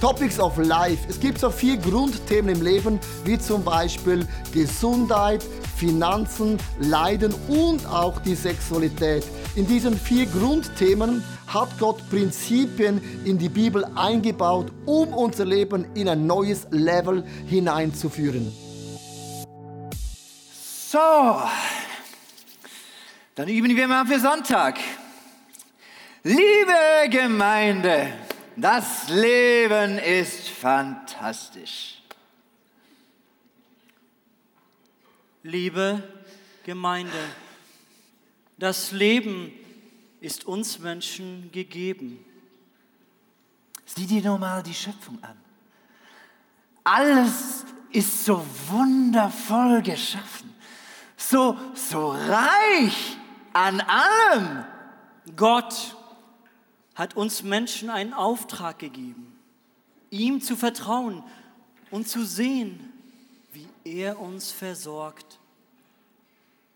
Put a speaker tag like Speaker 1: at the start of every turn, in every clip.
Speaker 1: Topics of Life. Es gibt so vier Grundthemen im Leben, wie zum Beispiel Gesundheit, Finanzen, Leiden und auch die Sexualität. In diesen vier Grundthemen hat Gott Prinzipien in die Bibel eingebaut, um unser Leben in ein neues Level hineinzuführen.
Speaker 2: So, dann üben wir mal für Sonntag. Liebe Gemeinde, das Leben ist fantastisch.
Speaker 3: Liebe Gemeinde, das Leben ist uns Menschen gegeben.
Speaker 2: Sieh dir nur mal die Schöpfung an. Alles ist so wundervoll geschaffen, so, so reich an allem.
Speaker 3: Gott hat uns Menschen einen Auftrag gegeben, ihm zu vertrauen und zu sehen, wie er uns versorgt.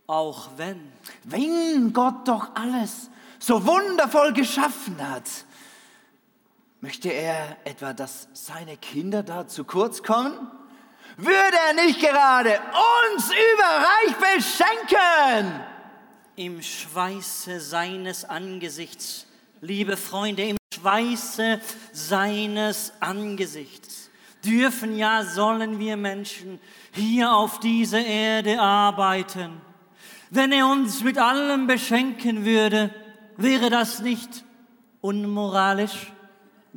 Speaker 3: Auch wenn.
Speaker 2: Wenn Gott doch alles so wundervoll geschaffen hat, möchte er etwa, dass seine Kinder da zu kurz kommen? Würde er nicht gerade uns überreich beschenken?
Speaker 3: Im Schweiße seines Angesichts liebe Freunde, im Schweiße seines Angesichts dürfen ja, sollen wir Menschen hier auf dieser Erde arbeiten. Wenn er uns mit allem beschenken würde, wäre das nicht unmoralisch,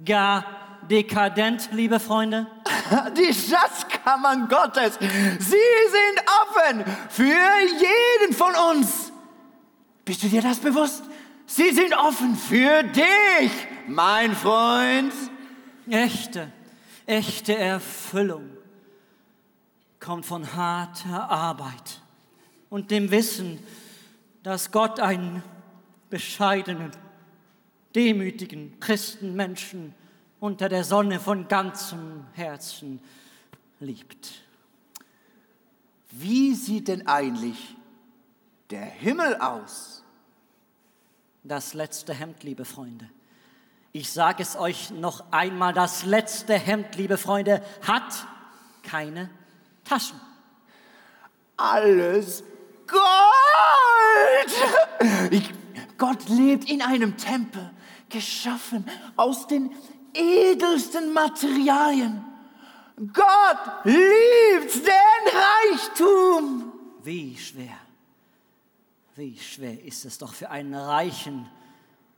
Speaker 3: gar dekadent, liebe Freunde?
Speaker 2: Die Schatzkammern Gottes, sie sind offen für jeden von uns. Bist du dir das bewusst? Sie sind offen für dich, mein Freund.
Speaker 3: Echte, echte Erfüllung kommt von harter Arbeit und dem Wissen, dass Gott einen bescheidenen, demütigen Christenmenschen unter der Sonne von ganzem Herzen liebt.
Speaker 2: Wie sieht denn eigentlich der Himmel aus?
Speaker 3: Das letzte Hemd, liebe Freunde. Ich sage es euch noch einmal, das letzte Hemd, liebe Freunde, hat keine Taschen.
Speaker 2: Alles Gold! Ich, Gott lebt in einem Tempel, geschaffen aus den edelsten Materialien. Gott liebt den Reichtum.
Speaker 3: Wie schwer wie schwer ist es doch für einen Reichen,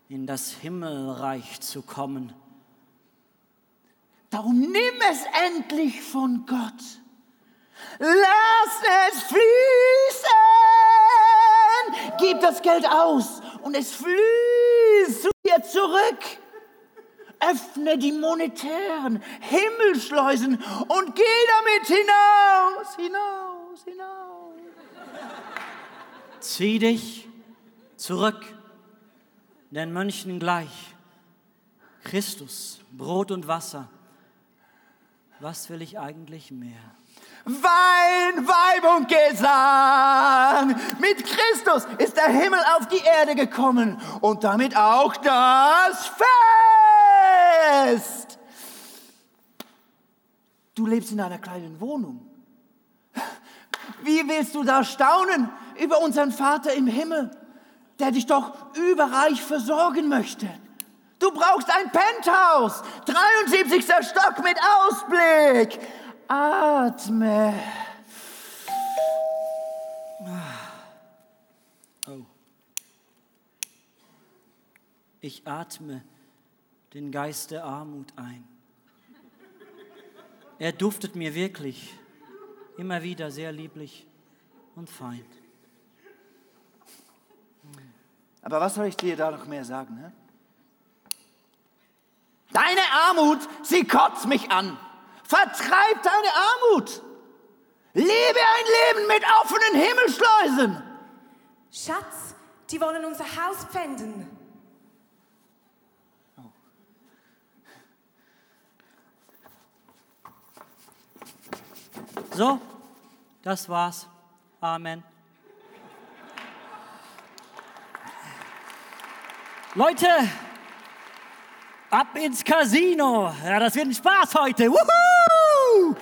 Speaker 3: in das Himmelreich zu kommen.
Speaker 2: Darum nimm es endlich von Gott. Lass es fließen. Gib das Geld aus und es fließt zu dir zurück. Öffne die monetären Himmelschleusen und geh damit hinaus, hinaus, hinaus.
Speaker 3: Zieh dich zurück, den Mönchen gleich. Christus, Brot und Wasser. Was will ich eigentlich mehr?
Speaker 2: Wein, Weib und Gesang. Mit Christus ist der Himmel auf die Erde gekommen und damit auch das Fest. Du lebst in einer kleinen Wohnung. Wie willst du da staunen, über unseren Vater im Himmel, der dich doch überreich versorgen möchte. Du brauchst ein Penthouse, 73. Stock mit Ausblick. Atme.
Speaker 3: Oh. Ich atme den Geist der Armut ein. Er duftet mir wirklich immer wieder sehr lieblich und fein.
Speaker 2: Aber was soll ich dir da noch mehr sagen? Ne? Deine Armut, sie kotzt mich an. Vertreib deine Armut. Lebe ein Leben mit offenen Himmelschleusen.
Speaker 4: Schatz, die wollen unser Haus pfänden.
Speaker 3: So, das war's. Amen. Leute, Ab ins Casino. Ja, das wird ein Spaß heute. Wuhu!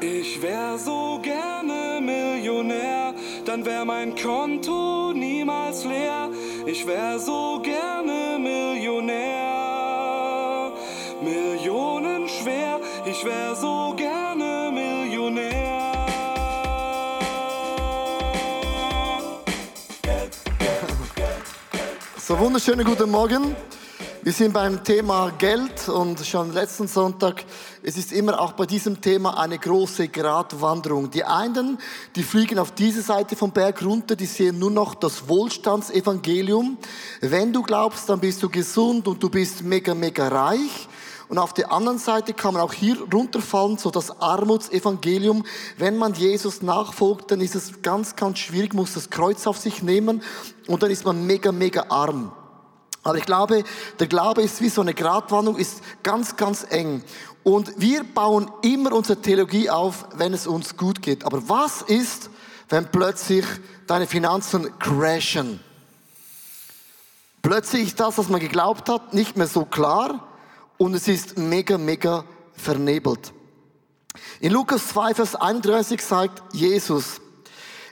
Speaker 5: Ich wär so gerne Millionär, dann wär mein Konto niemals leer. Ich wär so gerne
Speaker 1: wunderschönen guten Morgen. Wir sind beim Thema Geld und schon letzten Sonntag, es ist immer auch bei diesem Thema eine große Gratwanderung. Die einen, die fliegen auf diese Seite vom Berg runter, die sehen nur noch das Wohlstandsevangelium. Wenn du glaubst, dann bist du gesund und du bist mega, mega reich. Und auf der anderen Seite kann man auch hier runterfallen, so das Armutsevangelium. Wenn man Jesus nachfolgt, dann ist es ganz, ganz schwierig, muss das Kreuz auf sich nehmen und dann ist man mega, mega arm. Aber ich glaube, der Glaube ist wie so eine Gratwanderung, ist ganz, ganz eng. Und wir bauen immer unsere Theologie auf, wenn es uns gut geht. Aber was ist, wenn plötzlich deine Finanzen crashen? Plötzlich ist das, was man geglaubt hat, nicht mehr so klar und es ist mega, mega vernebelt. In Lukas 2, Vers 31 sagt Jesus,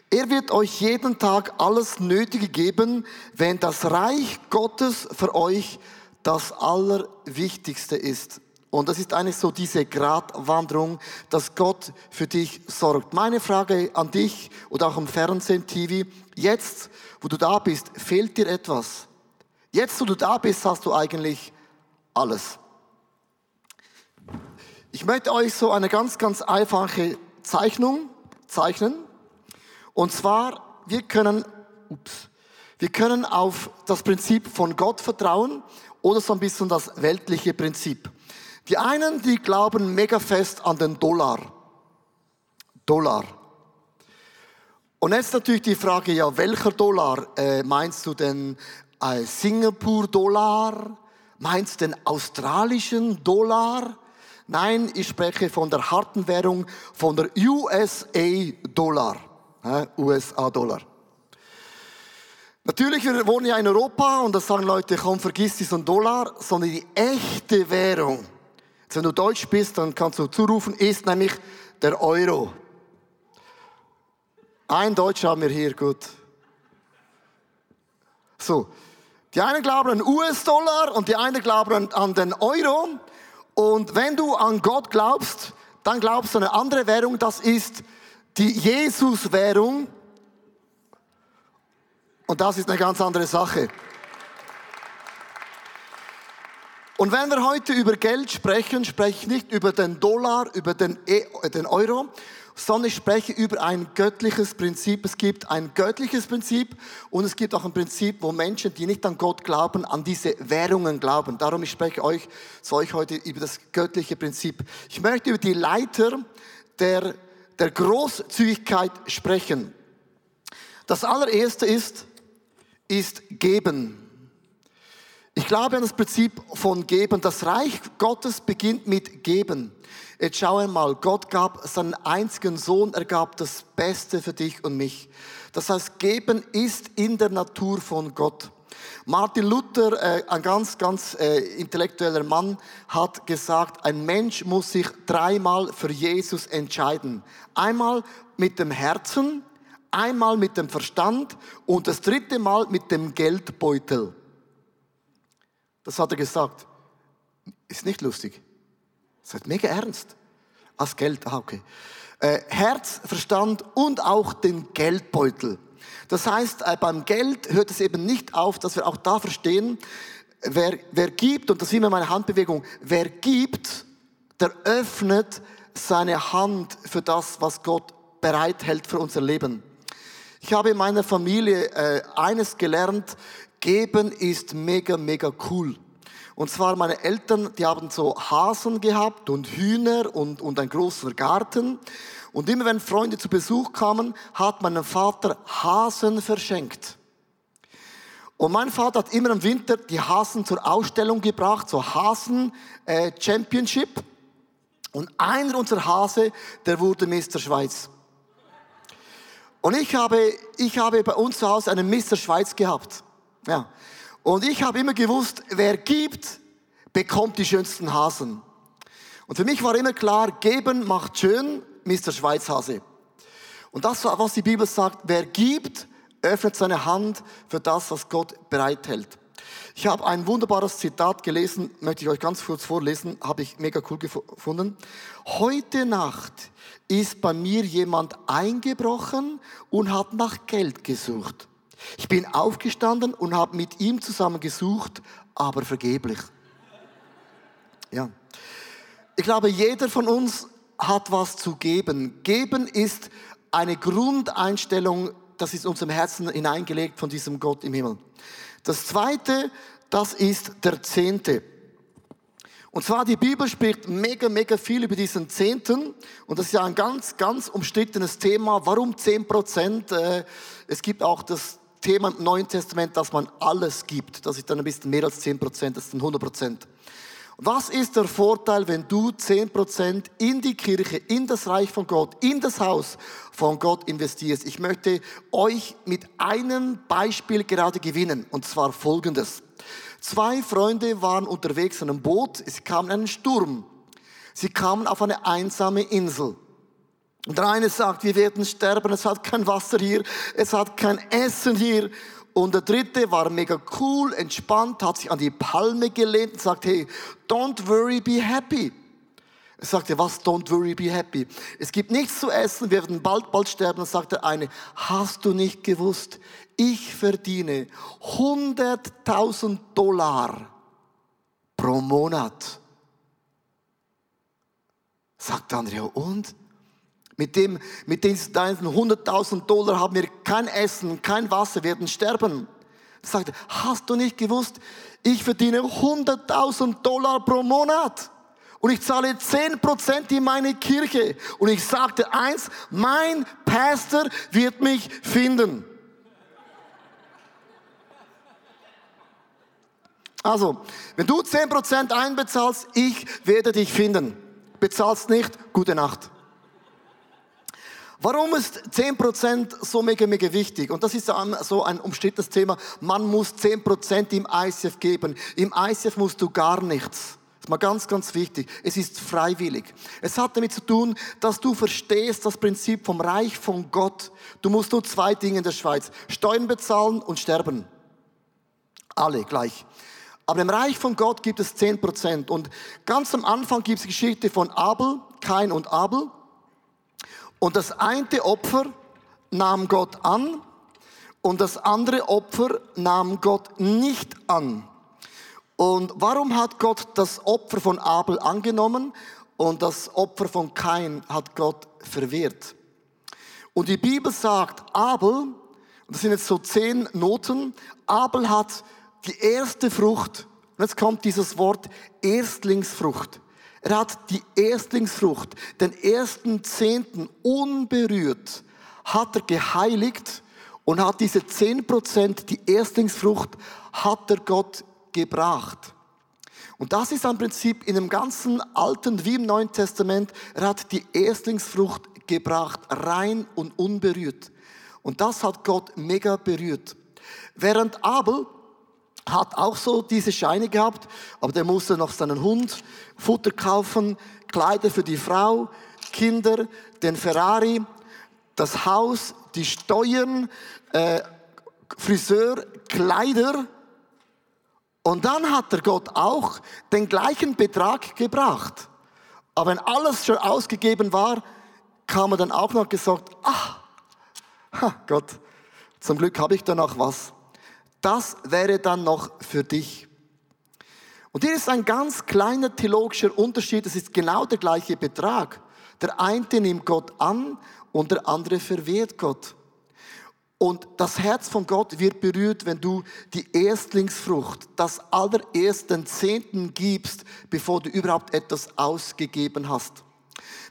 Speaker 1: er wird euch jeden Tag alles Nötige geben, wenn das Reich Gottes für euch das Allerwichtigste ist. Und das ist eigentlich so diese Gratwanderung, dass Gott für dich sorgt. Meine Frage an dich oder auch im Fernsehen, TV, jetzt, wo du da bist, fehlt dir etwas? Jetzt, wo du da bist, hast du eigentlich alles. Ich möchte euch so eine ganz, ganz einfache Zeichnung zeichnen. Und zwar, wir können, ups, wir können auf das Prinzip von Gott vertrauen oder so ein bisschen das weltliche Prinzip. Die einen, die glauben mega fest an den Dollar. Dollar. Und jetzt natürlich die Frage, ja, welcher Dollar? Äh, meinst du den äh, Singapur-Dollar? Meinst du den australischen Dollar? Nein, ich spreche von der harten Währung, von der USA-Dollar. USA-Dollar. Natürlich, wir wohnen ja in Europa und da sagen Leute, komm, vergiss diesen Dollar, sondern die echte Währung. Jetzt, wenn du Deutsch bist, dann kannst du zurufen, ist nämlich der Euro. Ein Deutsch haben wir hier, gut. So. Die einen glauben an US-Dollar und die anderen glauben an den Euro. Und wenn du an Gott glaubst, dann glaubst du an eine andere Währung, das ist die Jesus-Währung. Und das ist eine ganz andere Sache. Und wenn wir heute über Geld sprechen, spreche ich nicht über den Dollar, über den, e den Euro, sondern ich spreche über ein göttliches Prinzip. Es gibt ein göttliches Prinzip und es gibt auch ein Prinzip, wo Menschen, die nicht an Gott glauben, an diese Währungen glauben. Darum ich spreche euch zu euch heute über das göttliche Prinzip. Ich möchte über die Leiter der der Großzügigkeit sprechen. Das allererste ist, ist geben. Ich glaube an das Prinzip von geben. Das Reich Gottes beginnt mit geben. Jetzt schau einmal, Gott gab seinen einzigen Sohn, er gab das Beste für dich und mich. Das heißt, geben ist in der Natur von Gott. Martin Luther, äh, ein ganz, ganz äh, intellektueller Mann, hat gesagt, ein Mensch muss sich dreimal für Jesus entscheiden. Einmal mit dem Herzen, einmal mit dem Verstand und das dritte Mal mit dem Geldbeutel. Das hat er gesagt. Ist nicht lustig. Das ist mega ernst. Als Geld, ah, okay. Äh, Herz, Verstand und auch den Geldbeutel. Das heißt, äh, beim Geld hört es eben nicht auf, dass wir auch da verstehen, wer, wer gibt, und das ist immer meine Handbewegung, wer gibt, der öffnet seine Hand für das, was Gott bereithält für unser Leben. Ich habe in meiner Familie äh, eines gelernt, geben ist mega, mega cool. Und zwar meine Eltern, die haben so Hasen gehabt und Hühner und, und einen großen Garten. Und immer wenn Freunde zu Besuch kamen, hat mein Vater Hasen verschenkt. Und mein Vater hat immer im Winter die Hasen zur Ausstellung gebracht, so Hasen äh, Championship. Und einer unserer Hase, der wurde Mr. Schweiz. Und ich habe, ich habe bei uns zu Hause einen Mr. Schweiz gehabt. Ja. Und ich habe immer gewusst, wer gibt, bekommt die schönsten Hasen. Und für mich war immer klar, geben macht schön, Mr. Schweizhase. Und das, was die Bibel sagt, wer gibt, öffnet seine Hand für das, was Gott bereithält. Ich habe ein wunderbares Zitat gelesen, möchte ich euch ganz kurz vorlesen, habe ich mega cool gefunden. Heute Nacht ist bei mir jemand eingebrochen und hat nach Geld gesucht. Ich bin aufgestanden und habe mit ihm zusammen gesucht, aber vergeblich. Ja. Ich glaube, jeder von uns hat was zu geben. Geben ist eine Grundeinstellung, das ist unserem Herzen hineingelegt von diesem Gott im Himmel. Das zweite, das ist der Zehnte. Und zwar die Bibel spricht mega, mega viel über diesen Zehnten. Und das ist ja ein ganz, ganz umstrittenes Thema. Warum zehn Prozent? Äh, es gibt auch das Thema im Neuen Testament, dass man alles gibt. Das ist dann ein bisschen mehr als zehn Prozent, das sind 100 Prozent. Was ist der Vorteil, wenn du 10% in die Kirche, in das Reich von Gott, in das Haus von Gott investierst? Ich möchte euch mit einem Beispiel gerade gewinnen, und zwar folgendes. Zwei Freunde waren unterwegs in einem Boot, sie kamen in einen Sturm. Sie kamen auf eine einsame Insel. Und der eine sagt, wir werden sterben, es hat kein Wasser hier, es hat kein Essen hier. Und der dritte war mega cool, entspannt, hat sich an die Palme gelehnt und sagt, hey, don't worry, be happy. Er sagte, was, don't worry, be happy. Es gibt nichts zu essen, wir werden bald, bald sterben. Dann sagt der eine, hast du nicht gewusst, ich verdiene 100.000 Dollar pro Monat. Sagt der andere, und? Mit, dem, mit den 100.000 Dollar haben wir kein Essen, kein Wasser, werden sterben. Er sagte, hast du nicht gewusst, ich verdiene 100.000 Dollar pro Monat und ich zahle 10% in meine Kirche. Und ich sagte eins, mein Pastor wird mich finden. Also, wenn du 10% einbezahlst, ich werde dich finden. Bezahlst nicht, gute Nacht. Warum ist 10% so mega, mega wichtig? Und das ist so ein umstrittenes Thema. Man muss 10% im ICF geben. Im ICF musst du gar nichts. Das ist mal ganz, ganz wichtig. Es ist freiwillig. Es hat damit zu tun, dass du verstehst das Prinzip vom Reich von Gott. Du musst nur zwei Dinge in der Schweiz. Steuern bezahlen und sterben. Alle gleich. Aber im Reich von Gott gibt es 10%. Und ganz am Anfang gibt es die Geschichte von Abel, Kain und Abel. Und das eine Opfer nahm Gott an und das andere Opfer nahm Gott nicht an. Und warum hat Gott das Opfer von Abel angenommen und das Opfer von Kain hat Gott verwehrt? Und die Bibel sagt, Abel, das sind jetzt so zehn Noten, Abel hat die erste Frucht, und jetzt kommt dieses Wort Erstlingsfrucht. Er hat die Erstlingsfrucht, den ersten Zehnten unberührt, hat er geheiligt und hat diese zehn Prozent, die Erstlingsfrucht, hat er Gott gebracht. Und das ist ein Prinzip in dem ganzen Alten wie im Neuen Testament. Er hat die Erstlingsfrucht gebracht, rein und unberührt. Und das hat Gott mega berührt. Während Abel hat auch so diese Scheine gehabt, aber der musste noch seinen Hund Futter kaufen, Kleider für die Frau, Kinder, den Ferrari, das Haus, die Steuern, äh, Friseur, Kleider. Und dann hat der Gott auch den gleichen Betrag gebracht. Aber wenn alles schon ausgegeben war, kam er dann auch noch gesagt, ach, Gott, zum Glück habe ich da noch was das wäre dann noch für dich. Und hier ist ein ganz kleiner theologischer Unterschied. Es ist genau der gleiche Betrag. Der eine nimmt Gott an und der andere verwehrt Gott. Und das Herz von Gott wird berührt, wenn du die Erstlingsfrucht, das allerersten Zehnten gibst, bevor du überhaupt etwas ausgegeben hast.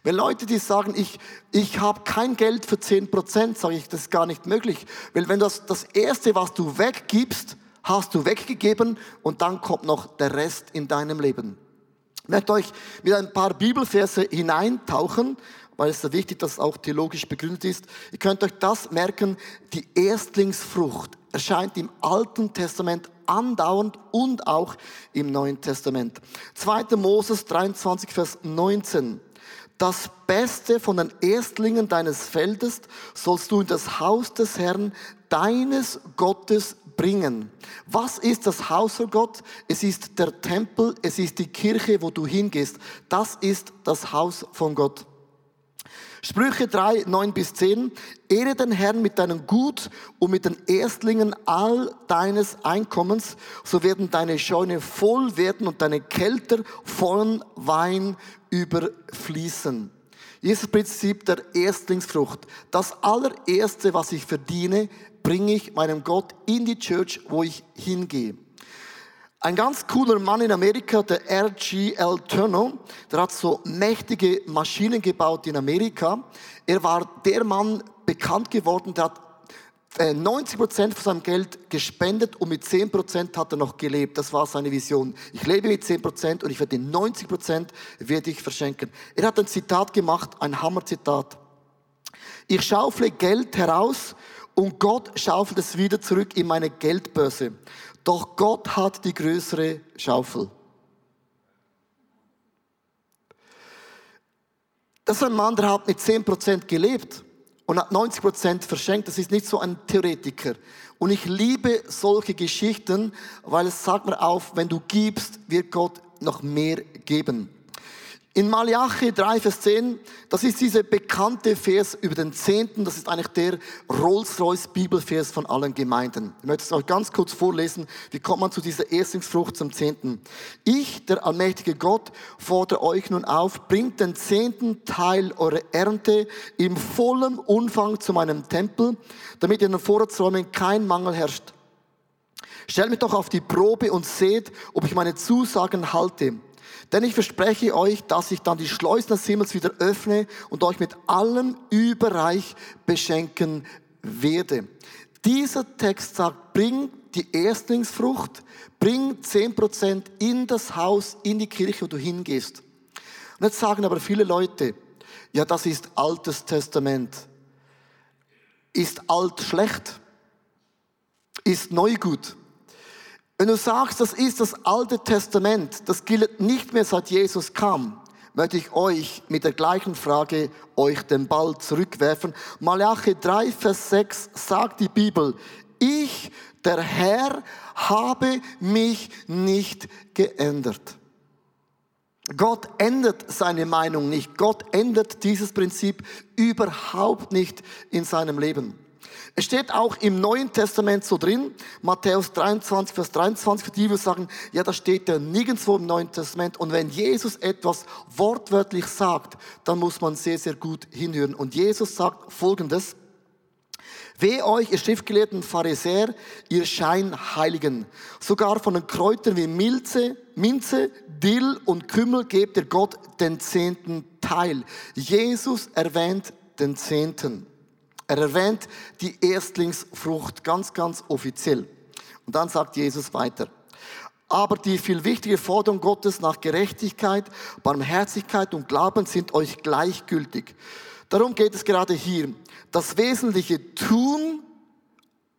Speaker 1: Wenn Leute, die sagen, ich, ich habe kein Geld für 10 Prozent, sage ich, das ist gar nicht möglich. Weil wenn das, das Erste, was du weggibst, hast du weggegeben und dann kommt noch der Rest in deinem Leben. Ich möchte euch mit ein paar Bibelverse hineintauchen, weil es so wichtig, dass es auch theologisch begründet ist. Ihr könnt euch das merken, die Erstlingsfrucht erscheint im Alten Testament andauernd und auch im Neuen Testament. 2. Moses 23, Vers 19. Das Beste von den Erstlingen deines Feldes sollst du in das Haus des Herrn, deines Gottes, bringen. Was ist das Haus für Gott? Es ist der Tempel, es ist die Kirche, wo du hingehst. Das ist das Haus von Gott. Sprüche 3, 9 bis 10. Ehre den Herrn mit deinem Gut und mit den Erstlingen all deines Einkommens, so werden deine Scheune voll werden und deine Kälter vollen Wein überfließen. Dieses Prinzip der Erstlingsfrucht. Das allererste, was ich verdiene, bringe ich meinem Gott in die Church, wo ich hingehe. Ein ganz cooler Mann in Amerika, der R.G.L. Turner, der hat so mächtige Maschinen gebaut in Amerika. Er war der Mann bekannt geworden, der hat 90% äh, von seinem Geld gespendet und mit 10% hat er noch gelebt. Das war seine Vision. Ich lebe mit 10% und ich werde 90% werde ich verschenken. Er hat ein Zitat gemacht, ein Hammerzitat. Ich schaufle Geld heraus und Gott schaufelt es wieder zurück in meine Geldbörse. Doch Gott hat die größere Schaufel. Das ist ein Mann, der hat mit 10% gelebt und hat 90% verschenkt. Das ist nicht so ein Theoretiker. Und ich liebe solche Geschichten, weil es sagt mir auf, wenn du gibst, wird Gott noch mehr geben. In Malachi 3, Vers 10, das ist dieser bekannte Vers über den Zehnten, das ist eigentlich der Rolls-Royce Bibelvers von allen Gemeinden. Ich möchte es euch ganz kurz vorlesen, wie kommt man zu dieser Erstlingsfrucht zum Zehnten. Ich, der allmächtige Gott, fordere euch nun auf, bringt den zehnten Teil eurer Ernte im vollen Umfang zu meinem Tempel, damit in den Vorratsräumen kein Mangel herrscht. Stellt mich doch auf die Probe und seht, ob ich meine Zusagen halte. Denn ich verspreche euch, dass ich dann die Schleusen des Himmels wieder öffne und euch mit allem überreich beschenken werde. Dieser Text sagt, bring die Erstlingsfrucht, bring 10% in das Haus, in die Kirche, wo du hingehst. Und jetzt sagen aber viele Leute, ja, das ist altes Testament. Ist alt schlecht? Ist neu gut? Wenn du sagst, das ist das Alte Testament, das gilt nicht mehr seit Jesus kam, möchte ich euch mit der gleichen Frage euch den Ball zurückwerfen. Malachi 3, Vers 6 sagt die Bibel, ich, der Herr, habe mich nicht geändert. Gott ändert seine Meinung nicht. Gott ändert dieses Prinzip überhaupt nicht in seinem Leben. Es steht auch im Neuen Testament so drin, Matthäus 23, Vers 23, für die wir sagen, ja, das steht ja nirgendwo im Neuen Testament. Und wenn Jesus etwas wortwörtlich sagt, dann muss man sehr, sehr gut hinhören. Und Jesus sagt Folgendes, Weh euch, ihr schriftgelehrten Pharisäer, ihr Scheinheiligen. Sogar von den Kräutern wie Milze, Minze, Dill und Kümmel gebt ihr Gott den zehnten Teil. Jesus erwähnt den zehnten. Er erwähnt die Erstlingsfrucht ganz, ganz offiziell. Und dann sagt Jesus weiter. Aber die viel wichtige Forderung Gottes nach Gerechtigkeit, Barmherzigkeit und Glauben sind euch gleichgültig. Darum geht es gerade hier. Das Wesentliche tun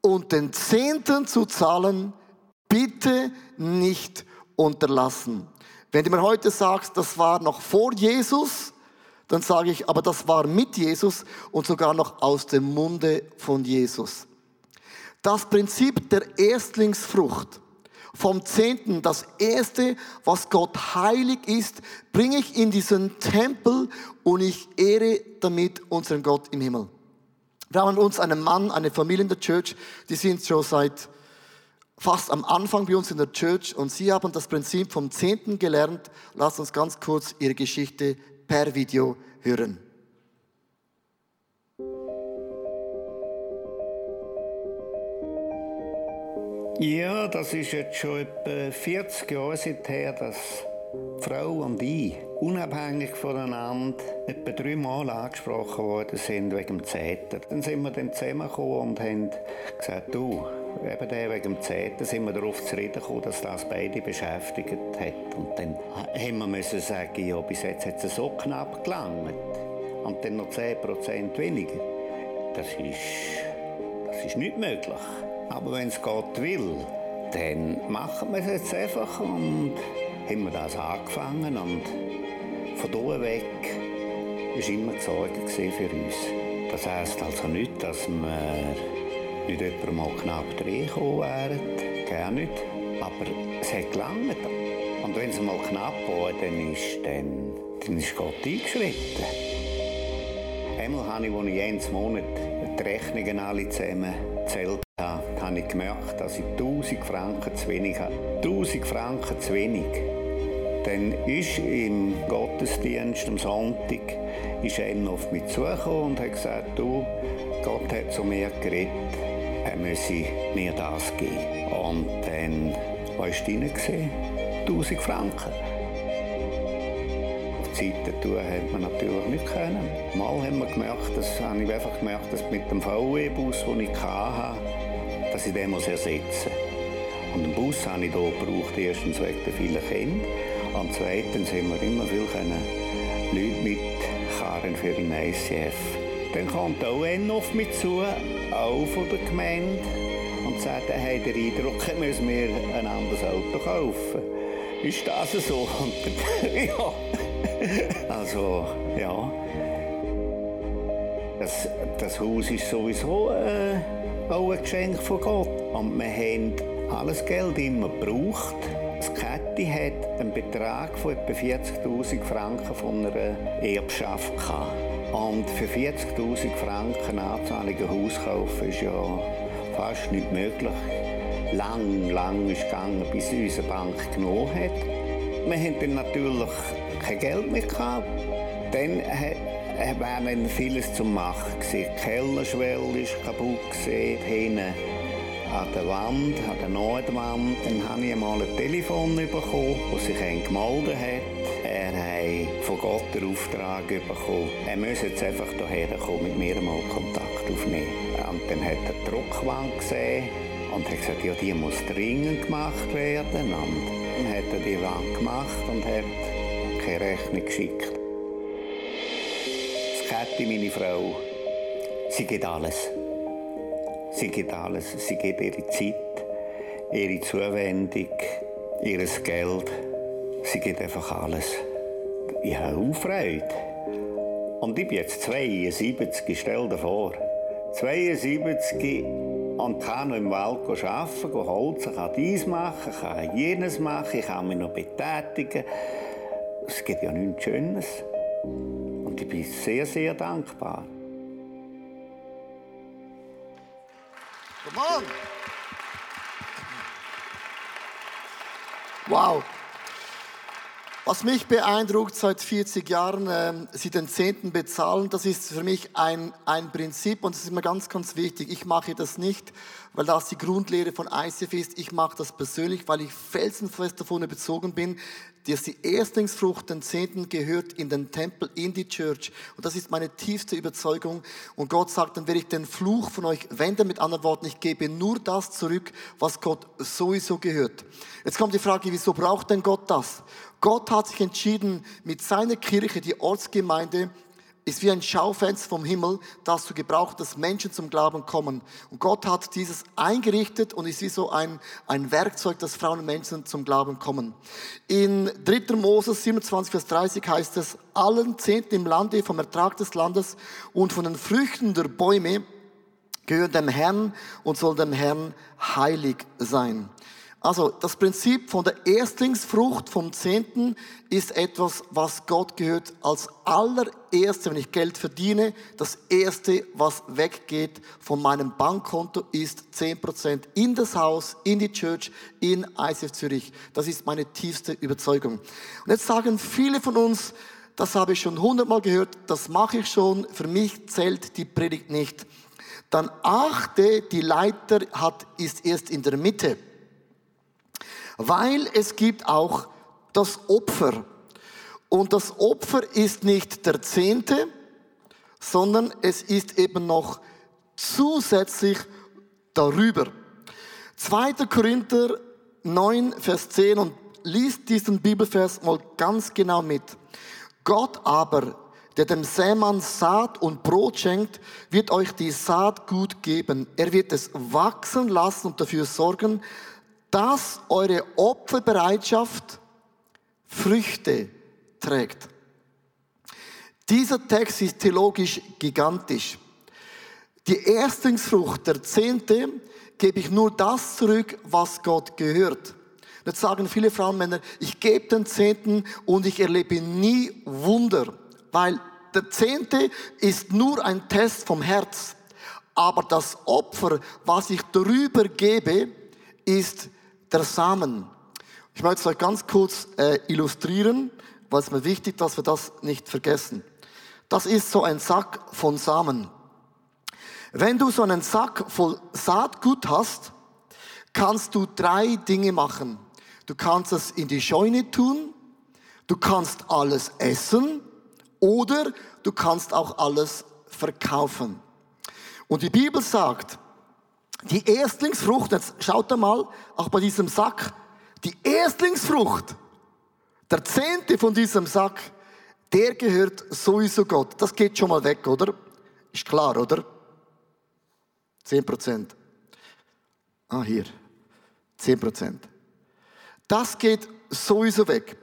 Speaker 1: und den Zehnten zu zahlen, bitte nicht unterlassen. Wenn du mir heute sagst, das war noch vor Jesus, dann sage ich, aber das war mit Jesus und sogar noch aus dem Munde von Jesus. Das Prinzip der Erstlingsfrucht vom Zehnten, das Erste, was Gott heilig ist, bringe ich in diesen Tempel und ich ehre damit unseren Gott im Himmel. Wir haben uns einen Mann, eine Familie in der Church, die sind schon seit fast am Anfang bei uns in der Church und sie haben das Prinzip vom Zehnten gelernt. Lasst uns ganz kurz ihre Geschichte per Video hören.
Speaker 6: Ja, das ist jetzt schon etwa 40 Jahre seither, dass Frau und ich unabhängig voneinander etwa dreimal angesprochen worden sind wegen dem Zeter. Dann sind wir dann zusammengekommen und haben gesagt, du, eben der wegen dem Zeter sind wir darauf zu reden gekommen, dass das beide beschäftigt hat. Und dann haben wir sagen, ja, bis jetzt hat es so knapp gelangt. Und dann noch 10% weniger. Das ist, das ist nicht möglich. Aber wenn es Gott will, dann machen wir es jetzt einfach und haben wir das angefangen und von hier weg war immer die Sorge für uns. Das heisst also nicht, dass wir nicht jemand mal knapp reingekommen wären. Gar nicht. Aber es hat gelangt. Und wenn es mal knapp dann ist, dann, dann ist Gott eingeschritten. Einmal habe ich, als ich jeden Monat die Rechnungen alle zusammen gezählt habe, habe ich gemerkt, dass ich 1000 Franken zu wenig habe. 1000 Franken zu wenig. Dann ist im Gottesdienst am Sonntag ist einer auf mich zugekommen und hat gesagt, du, Gott hat zu mir geredet, er müsse mir das geben. Und dann, was war drin? 1000 Franken. Zeiten tun hat man natürlich nicht können. Mal haben wir gemerkt, das habe ich einfach gemerkt, dass mit dem VW-Bus, den ich hatte, dass ich den ersetzen muss. Und den Bus habe ich hier gebraucht, erstens wegen der vielen Kinder und zweitens haben wir immer viel können Leute mitkarren für den ICF. Dann kommt auch einer auf mich zu, auch von der Gemeinde, und sagt, er hat den Eindruck, müssen wir ein anderes Auto kaufen. Ist das so? ja. Also, ja. Das, das Haus ist sowieso äh, auch ein Geschenk von Gott. Und wir haben alles Geld immer gebraucht. Das Kette hat einen Betrag von etwa 40.000 Franken von einer Erbschaft gehabt. Und für 40.000 Franken Anzahlung ein Haus kaufen ist ja fast nicht möglich. Lang, lang ist gegangen, bis unsere Bank genommen hat. Wir hatten dann natürlich kein Geld mehr gehabt. Dann war dann vieles zum Machen. Die Kellerschwelle war kaputt, hinten an der Wand, an der Nordwand. Dann habe ich einmal ein Telefon bekommen, das sich gemeldet hat. Hat von Gott den Auftrag bekommen, er müsse jetzt einfach hierher kommen, mit mir mal Kontakt aufnehmen. Und dann hat er die Druckwand gesehen und hat gesagt, ja, die muss dringend gemacht werden. Und dann hat er die Wand gemacht und hat keine Rechnung geschickt. Das Käthi, meine Frau, sie geht alles. Sie gibt alles. Sie gibt ihre Zeit, ihre Zuwendung, ihr Geld. Sie gibt einfach alles. Ich habe auch Freude. Und ich bin jetzt 72, stell dir vor. 72 und kann noch im Wald arbeiten, holzen, kann dies machen, kann jenes machen, ich kann mich noch betätigen. Es gibt ja nichts Schönes. Und ich bin sehr, sehr dankbar.
Speaker 1: Come on. Wow. Was mich beeindruckt seit 40 Jahren, äh, Sie den Zehnten bezahlen, das ist für mich ein, ein Prinzip und das ist mir ganz, ganz wichtig. Ich mache das nicht, weil das die Grundlehre von ICF ist. Ich mache das persönlich, weil ich felsenfest davon überzogen bin, dass die Erstlingsfrucht, den Zehnten, gehört in den Tempel, in die Church. Und das ist meine tiefste Überzeugung. Und Gott sagt, dann werde ich den Fluch von euch wenden. Mit anderen Worten, ich gebe nur das zurück, was Gott sowieso gehört. Jetzt kommt die Frage, wieso braucht denn Gott das? Gott hat sich entschieden, mit seiner Kirche, die Ortsgemeinde, ist wie ein Schaufenster vom Himmel, das zu gebraucht, dass Menschen zum Glauben kommen. Und Gott hat dieses eingerichtet und ist wie so ein, ein Werkzeug, dass Frauen und Menschen zum Glauben kommen. In 3. Moses 27, Vers 30 heißt es, allen Zehnten im Lande vom Ertrag des Landes und von den Früchten der Bäume gehören dem Herrn und soll dem Herrn heilig sein. Also das Prinzip von der Erstlingsfrucht vom Zehnten ist etwas, was Gott gehört als allererste, wenn ich Geld verdiene. Das erste, was weggeht von meinem Bankkonto, ist 10% in das Haus, in die Church, in ICF Zürich. Das ist meine tiefste Überzeugung. Und jetzt sagen viele von uns, das habe ich schon hundertmal gehört, das mache ich schon, für mich zählt die Predigt nicht. Dann achte, die Leiter hat, ist erst in der Mitte. Weil es gibt auch das Opfer. Und das Opfer ist nicht der Zehnte, sondern es ist eben noch zusätzlich darüber. 2. Korinther 9, Vers 10 und liest diesen Bibelvers mal ganz genau mit. Gott aber, der dem Sämann Saat und Brot schenkt, wird euch die Saat gut geben. Er wird es wachsen lassen und dafür sorgen, dass eure Opferbereitschaft Früchte trägt. Dieser Text ist theologisch gigantisch. Die Erstlingsfrucht, der Zehnte, gebe ich nur das zurück, was Gott gehört. Jetzt sagen viele Frauen, Männer, ich gebe den Zehnten und ich erlebe nie Wunder, weil der Zehnte ist nur ein Test vom Herz. Aber das Opfer, was ich darüber gebe, ist der Samen. Ich möchte es euch ganz kurz äh, illustrieren, weil es mir wichtig, dass wir das nicht vergessen. Das ist so ein Sack von Samen. Wenn du so einen Sack voll Saatgut hast, kannst du drei Dinge machen. Du kannst es in die Scheune tun, du kannst alles essen oder du kannst auch alles verkaufen. Und die Bibel sagt, die Erstlingsfrucht, jetzt schaut mal, auch bei diesem Sack, die Erstlingsfrucht, der Zehnte von diesem Sack, der gehört sowieso Gott. Das geht schon mal weg, oder? Ist klar, oder? Zehn Prozent. Ah, hier. Zehn Prozent. Das geht sowieso weg.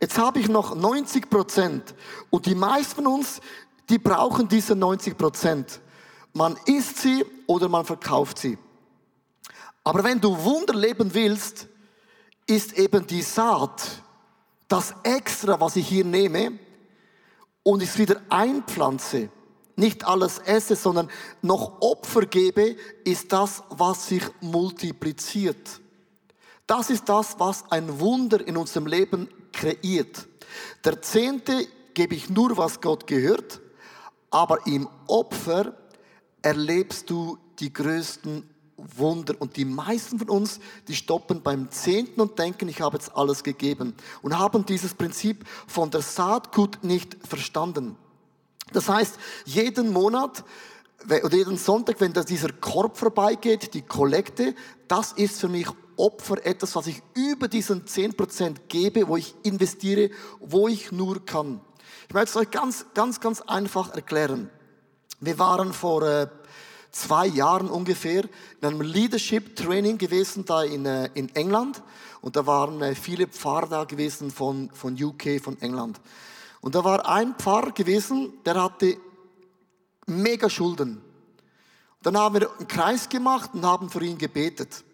Speaker 1: Jetzt habe ich noch 90 Prozent. Und die meisten von uns, die brauchen diese 90 Prozent. Man isst sie oder man verkauft sie. Aber wenn du Wunder leben willst, ist eben die Saat das Extra, was ich hier nehme und es wieder einpflanze. Nicht alles esse, sondern noch Opfer gebe, ist das, was sich multipliziert. Das ist das, was ein Wunder in unserem Leben kreiert. Der Zehnte gebe ich nur, was Gott gehört, aber im Opfer erlebst du die größten Wunder. Und die meisten von uns, die stoppen beim Zehnten und denken, ich habe jetzt alles gegeben und haben dieses Prinzip von der Saatgut nicht verstanden. Das heißt, jeden Monat oder jeden Sonntag, wenn da dieser Korb vorbeigeht, die Kollekte, das ist für mich Opfer, etwas, was ich über diesen 10% gebe, wo ich investiere, wo ich nur kann. Ich möchte es euch ganz, ganz, ganz einfach erklären. Wir waren vor äh, zwei Jahren ungefähr in einem Leadership Training gewesen da in, äh, in England und da waren äh, viele Pfarrer da gewesen von, von UK, von England. Und da war ein Pfarrer gewesen, der hatte mega Schulden. Dann haben wir einen Kreis gemacht und haben für ihn gebetet,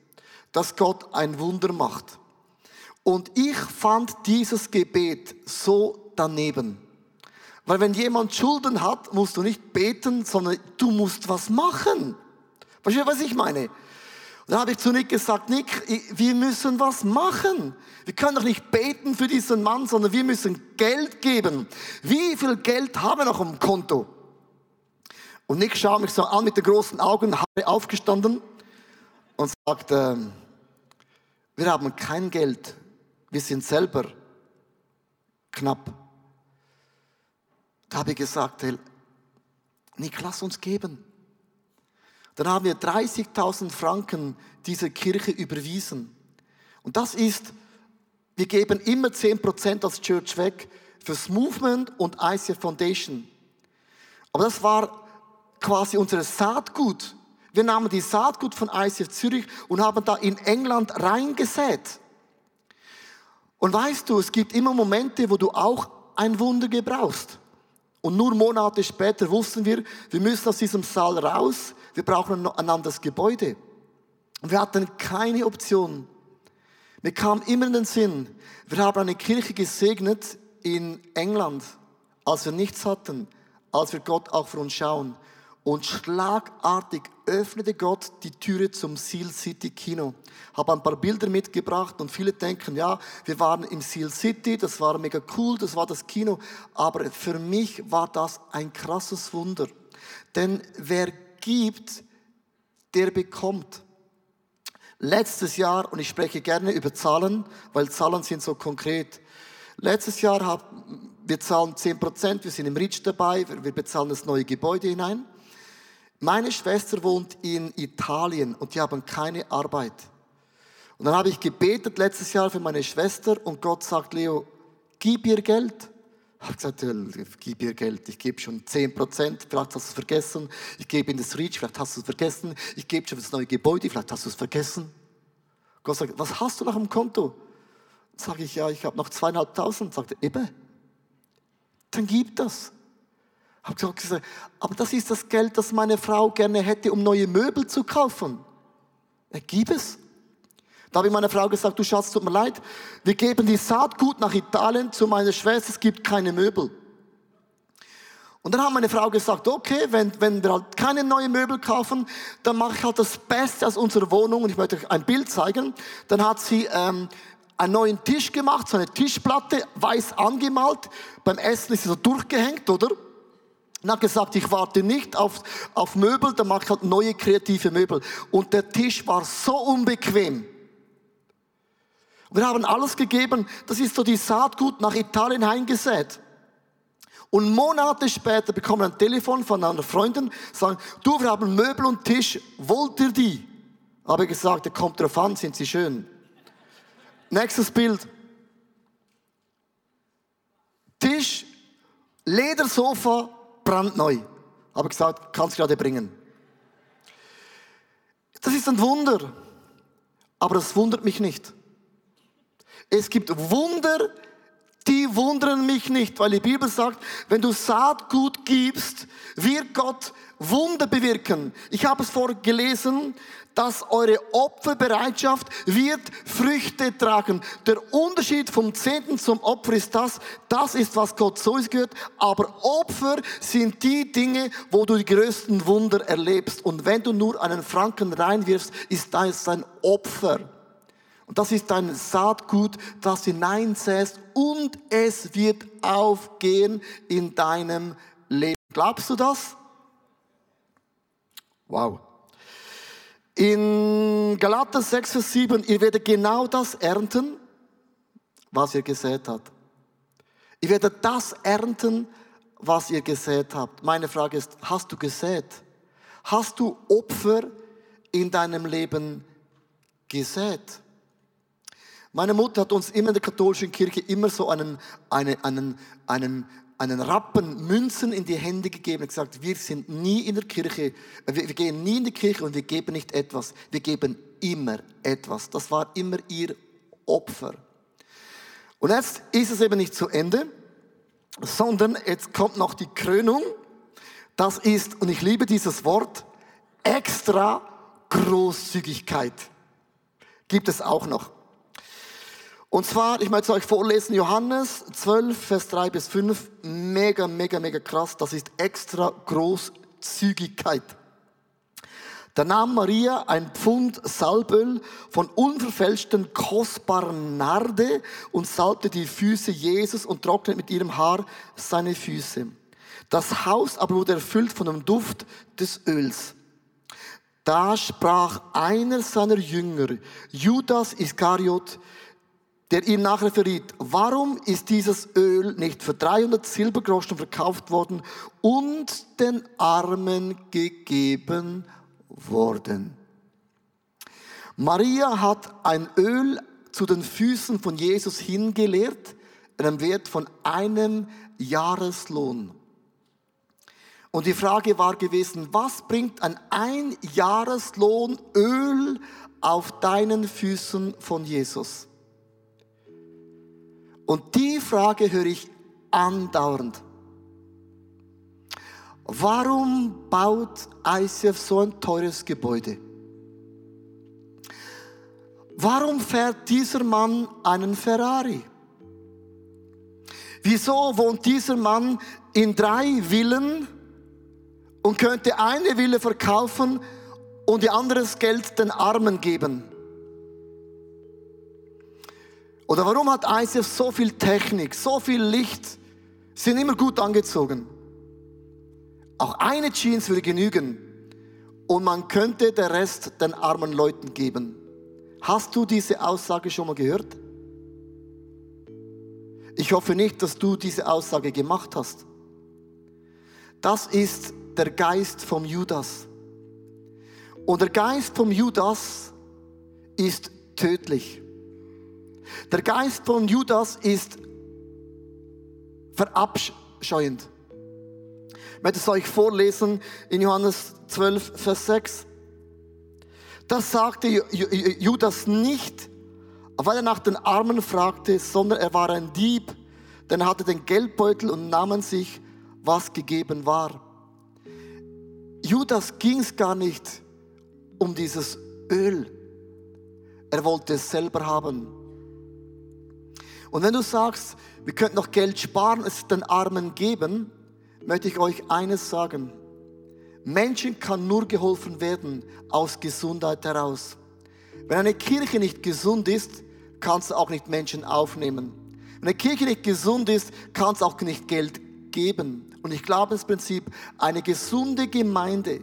Speaker 1: dass Gott ein Wunder macht. Und ich fand dieses Gebet so daneben. Weil wenn jemand Schulden hat, musst du nicht beten, sondern du musst was machen. Verstehst du, was ich meine? Und dann habe ich zu Nick gesagt, Nick, wir müssen was machen. Wir können doch nicht beten für diesen Mann, sondern wir müssen Geld geben. Wie viel Geld haben wir noch am Konto? Und Nick schaut mich so an mit den großen Augen, habe aufgestanden und sagt, äh, wir haben kein Geld, wir sind selber knapp. Da habe ich gesagt, hey, Nick, lass uns geben. Dann haben wir 30.000 Franken dieser Kirche überwiesen. Und das ist, wir geben immer 10% als Church weg fürs Movement und ICF Foundation. Aber das war quasi unser Saatgut. Wir nahmen die Saatgut von ICF Zürich und haben da in England reingesät. Und weißt du, es gibt immer Momente, wo du auch ein Wunder gebrauchst. Und nur Monate später wussten wir, wir müssen aus diesem Saal raus, wir brauchen ein anderes Gebäude. Und wir hatten keine Option. Mir kam immer in den Sinn, wir haben eine Kirche gesegnet in England, als wir nichts hatten, als wir Gott auch für uns schauen. Und schlagartig öffnete Gott die Türe zum Seal City Kino. Habe ein paar Bilder mitgebracht und viele denken, ja, wir waren im Seal City, das war mega cool, das war das Kino. Aber für mich war das ein krasses Wunder. Denn wer gibt, der bekommt. Letztes Jahr, und ich spreche gerne über Zahlen, weil Zahlen sind so konkret. Letztes Jahr haben wir zahlen 10 Prozent, wir sind im Rich dabei, wir bezahlen das neue Gebäude hinein. Meine Schwester wohnt in Italien und die haben keine Arbeit. Und dann habe ich gebetet letztes Jahr für meine Schwester und Gott sagt, Leo, gib ihr Geld. Ich habe gesagt, gib ihr Geld, ich gebe schon 10 Prozent, vielleicht hast du es vergessen. Ich gebe in das Reach, vielleicht hast du es vergessen. Ich gebe schon für das neue Gebäude, vielleicht hast du es vergessen. Gott sagt, was hast du noch im Konto? Sage ich, ja, ich habe noch zweieinhalbtausend. Sagt er, eben, dann gib das. Hab gesagt, aber das ist das Geld, das meine Frau gerne hätte, um neue Möbel zu kaufen. Er gib es. Da habe ich meiner Frau gesagt, du Schatz, tut mir leid, wir geben die Saatgut nach Italien zu meiner Schwester, es gibt keine Möbel. Und dann hat meine Frau gesagt, okay, wenn, wenn wir halt keine neuen Möbel kaufen, dann mache ich halt das Beste aus unserer Wohnung und ich möchte euch ein Bild zeigen. Dann hat sie ähm, einen neuen Tisch gemacht, so eine Tischplatte, weiß angemalt. Beim Essen ist sie so durchgehängt, oder? Und hat gesagt, ich warte nicht auf, auf Möbel, dann mache ich halt neue kreative Möbel. Und der Tisch war so unbequem. Wir haben alles gegeben, das ist so die Saatgut nach Italien heimgesät. Und Monate später bekommen wir ein Telefon von einer Freundin, sagen, du, wir haben Möbel und Tisch, wollt ihr die? Habe ich gesagt, der kommt drauf an, sind sie schön. Nächstes Bild. Tisch, Ledersofa, brandneu. Habe gesagt, kannst gerade bringen. Das ist ein Wunder. Aber das wundert mich nicht. Es gibt Wunder, die wundern mich nicht, weil die Bibel sagt, wenn du Saatgut gibst, wird Gott Wunder bewirken. Ich habe es vorgelesen, dass eure Opferbereitschaft wird Früchte tragen. Der Unterschied vom Zehnten zum Opfer ist das, das ist, was Gott so ist gehört, aber Opfer sind die Dinge, wo du die größten Wunder erlebst. Und wenn du nur einen Franken reinwirfst, ist das ein Opfer. Und das ist dein Saatgut, das hineinsäst und es wird aufgehen in deinem Leben. Glaubst du das? Wow. In Galater 6, Vers 7, ihr werdet genau das ernten, was ihr gesät habt. Ihr werdet das ernten, was ihr gesät habt. Meine Frage ist, hast du gesät? Hast du Opfer in deinem Leben gesät? Meine Mutter hat uns immer in der katholischen Kirche immer so einen, einen, einen, einen, einen Rappen Münzen in die Hände gegeben und gesagt, wir sind nie in der Kirche, wir, wir gehen nie in die Kirche und wir geben nicht etwas, wir geben immer etwas. Das war immer ihr Opfer. Und jetzt ist es eben nicht zu Ende, sondern jetzt kommt noch die Krönung. Das ist, und ich liebe dieses Wort, extra Großzügigkeit. Gibt es auch noch. Und zwar, ich möchte es euch vorlesen, Johannes 12, Vers 3 bis 5, mega, mega, mega krass, das ist extra Großzügigkeit. Da nahm Maria ein Pfund Salböl von unverfälschten kostbaren Narde und salbte die Füße Jesus und trocknete mit ihrem Haar seine Füße. Das Haus aber wurde erfüllt von dem Duft des Öls. Da sprach einer seiner Jünger, Judas Iskariot, der ihm nachher verriet, warum ist dieses Öl nicht für 300 Silbergroschen verkauft worden und den Armen gegeben worden? Maria hat ein Öl zu den Füßen von Jesus hingeleert, einem Wert von einem Jahreslohn. Und die Frage war gewesen, was bringt ein Einjahreslohn Öl auf deinen Füßen von Jesus? Und die Frage höre ich andauernd. Warum baut ICF so ein teures Gebäude? Warum fährt dieser Mann einen Ferrari? Wieso wohnt dieser Mann in drei Villen und könnte eine Villa verkaufen und die anderes Geld den Armen geben? Oder warum hat ICF so viel Technik, so viel Licht, sind immer gut angezogen? Auch eine Jeans würde genügen und man könnte den Rest den armen Leuten geben. Hast du diese Aussage schon mal gehört? Ich hoffe nicht, dass du diese Aussage gemacht hast. Das ist der Geist vom Judas. Und der Geist vom Judas ist tödlich. Der Geist von Judas ist verabscheuend. Ich möchte es euch vorlesen in Johannes 12, Vers 6. Das sagte Judas nicht, weil er nach den Armen fragte, sondern er war ein Dieb, denn er hatte den Geldbeutel und nahm sich, was gegeben war. Judas ging es gar nicht um dieses Öl. Er wollte es selber haben. Und wenn du sagst, wir könnten noch Geld sparen, es den Armen geben, möchte ich euch eines sagen. Menschen kann nur geholfen werden aus Gesundheit heraus. Wenn eine Kirche nicht gesund ist, kannst du auch nicht Menschen aufnehmen. Wenn eine Kirche nicht gesund ist, kannst du auch nicht Geld geben. Und ich glaube das Prinzip, eine gesunde Gemeinde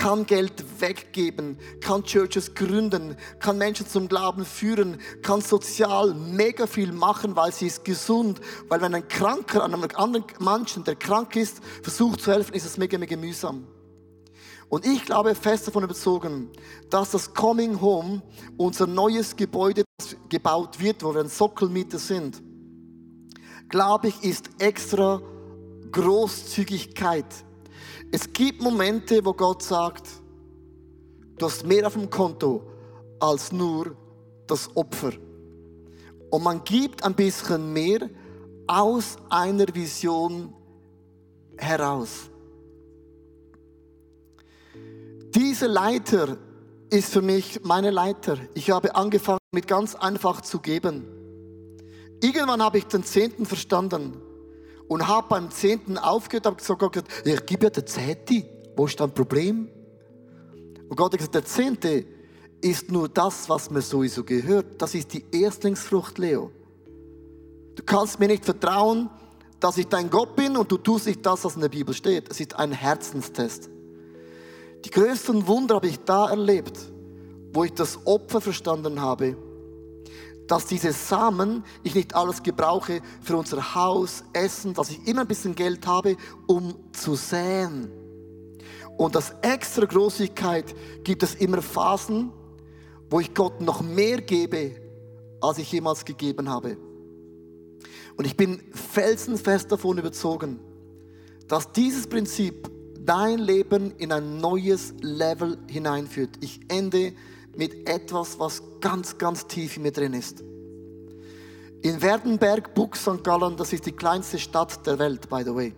Speaker 1: kann Geld weggeben, kann Churches gründen, kann Menschen zum Glauben führen, kann sozial mega viel machen, weil sie ist gesund. Weil wenn ein Kranker an einem anderen Menschen, der krank ist, versucht zu helfen, ist es mega, mega mühsam. Und ich glaube fest davon überzogen, dass das Coming Home, unser neues Gebäude, gebaut wird, wo wir ein Sockelmieter sind, glaube ich, ist extra Großzügigkeit. Es gibt Momente, wo Gott sagt, du hast mehr auf dem Konto als nur das Opfer. Und man gibt ein bisschen mehr aus einer Vision heraus. Diese Leiter ist für mich meine Leiter. Ich habe angefangen mit ganz einfach zu geben. Irgendwann habe ich den Zehnten verstanden und habe beim Zehnten aufgehört, habe gesagt, ich gebe ja den Zehnten, wo ist dein Problem? Und Gott hat gesagt, der Zehnte ist nur das, was mir sowieso gehört. Das ist die Erstlingsfrucht, Leo. Du kannst mir nicht vertrauen, dass ich dein Gott bin und du tust nicht das, was in der Bibel steht. Es ist ein Herzenstest. Die größten Wunder habe ich da erlebt, wo ich das Opfer verstanden habe, dass diese Samen ich nicht alles gebrauche für unser Haus, Essen, dass ich immer ein bisschen Geld habe, um zu säen. Und das extra Großigkeit gibt es immer Phasen, wo ich Gott noch mehr gebe, als ich jemals gegeben habe. Und ich bin felsenfest davon überzogen, dass dieses Prinzip dein Leben in ein neues Level hineinführt. Ich ende mit etwas, was ganz, ganz tief in mir drin ist. In Werdenberg, Buch St. Gallen, das ist die kleinste Stadt der Welt, by the way,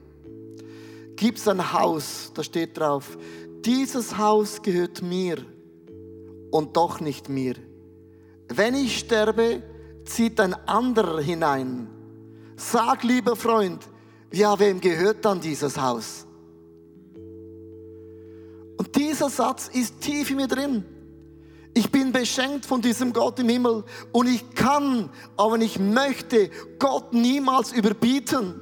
Speaker 1: gibt es ein Haus, da steht drauf, dieses Haus gehört mir und doch nicht mir. Wenn ich sterbe, zieht ein anderer hinein. Sag, lieber Freund, ja, wem gehört dann dieses Haus? Und dieser Satz ist tief in mir drin. Ich bin beschenkt von diesem Gott im Himmel und ich kann, aber ich möchte Gott niemals überbieten.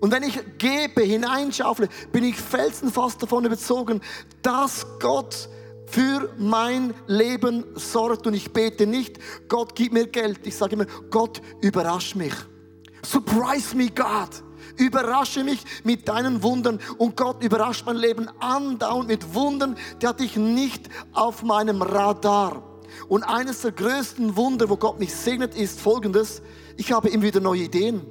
Speaker 1: Und wenn ich gebe, hineinschaufle, bin ich felsenfast davon überzogen, dass Gott für mein Leben sorgt. Und ich bete nicht, Gott gib mir Geld. Ich sage immer, Gott überrasch mich. Surprise me, God. Überrasche mich mit deinen Wundern und Gott überrascht mein Leben andauernd mit Wundern, die hatte ich nicht auf meinem Radar. Und eines der größten Wunder, wo Gott mich segnet, ist folgendes. Ich habe immer wieder neue Ideen.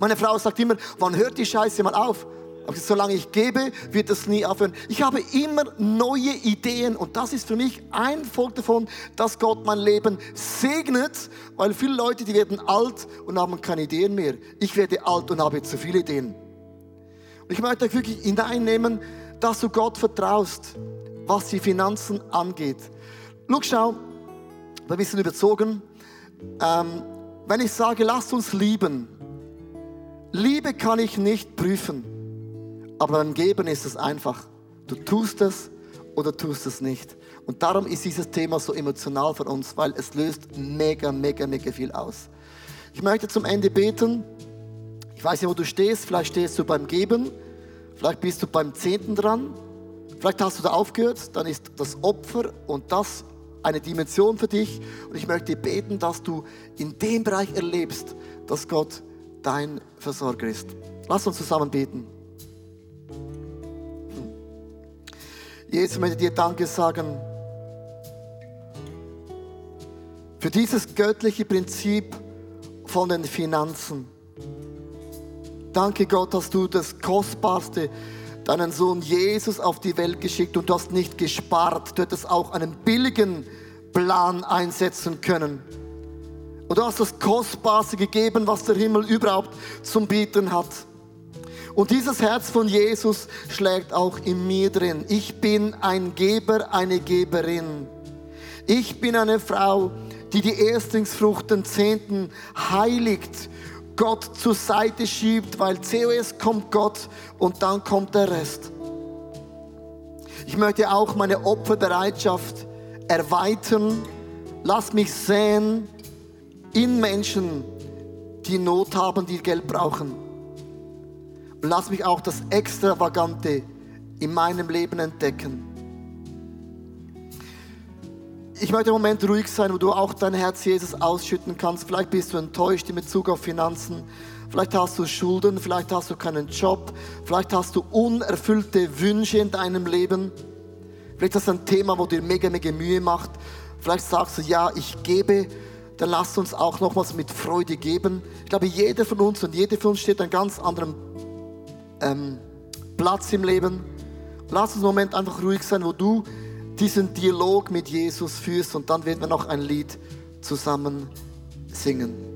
Speaker 1: Meine Frau sagt immer, wann hört die Scheiße mal auf? Aber solange ich gebe, wird das nie aufhören. Ich habe immer neue Ideen und das ist für mich ein Volk davon, dass Gott mein Leben segnet, weil viele Leute, die werden alt und haben keine Ideen mehr. Ich werde alt und habe zu viele Ideen. Und ich möchte euch wirklich hineinnehmen, dass du Gott vertraust, was die Finanzen angeht. Look, schau, ein bisschen überzogen. Ähm, wenn ich sage, lasst uns lieben, Liebe kann ich nicht prüfen. Aber beim Geben ist es einfach. Du tust es oder tust es nicht. Und darum ist dieses Thema so emotional für uns, weil es löst mega, mega, mega viel aus. Ich möchte zum Ende beten. Ich weiß nicht, wo du stehst. Vielleicht stehst du beim Geben. Vielleicht bist du beim Zehnten dran. Vielleicht hast du da aufgehört. Dann ist das Opfer und das eine Dimension für dich. Und ich möchte beten, dass du in dem Bereich erlebst, dass Gott dein Versorger ist. Lass uns zusammen beten. Jesus möchte dir Danke sagen für dieses göttliche Prinzip von den Finanzen. Danke Gott, dass du das Kostbarste, deinen Sohn Jesus auf die Welt geschickt und du hast nicht gespart. Du hättest auch einen billigen Plan einsetzen können. Und du hast das Kostbarste gegeben, was der Himmel überhaupt zum Bieten hat. Und dieses Herz von Jesus schlägt auch in mir drin. Ich bin ein Geber, eine Geberin. Ich bin eine Frau, die die Erstlingsfrucht, den Zehnten heiligt, Gott zur Seite schiebt, weil zuerst kommt Gott und dann kommt der Rest. Ich möchte auch meine Opferbereitschaft erweitern. Lass mich sehen in Menschen, die Not haben, die Geld brauchen. Und lass mich auch das Extravagante in meinem Leben entdecken. Ich möchte im Moment ruhig sein, wo du auch dein Herz Jesus ausschütten kannst. Vielleicht bist du enttäuscht in Bezug auf Finanzen. Vielleicht hast du Schulden, vielleicht hast du keinen Job, vielleicht hast du unerfüllte Wünsche in deinem Leben. Vielleicht ist das ein Thema, wo dir mega, mega Mühe macht. Vielleicht sagst du, ja, ich gebe, dann lasst uns auch nochmals mit Freude geben. Ich glaube, jeder von uns und jede von uns steht an ganz anderen ähm, Platz im Leben. Lass uns einen Moment einfach ruhig sein, wo du diesen Dialog mit Jesus führst und dann werden wir noch ein Lied zusammen singen.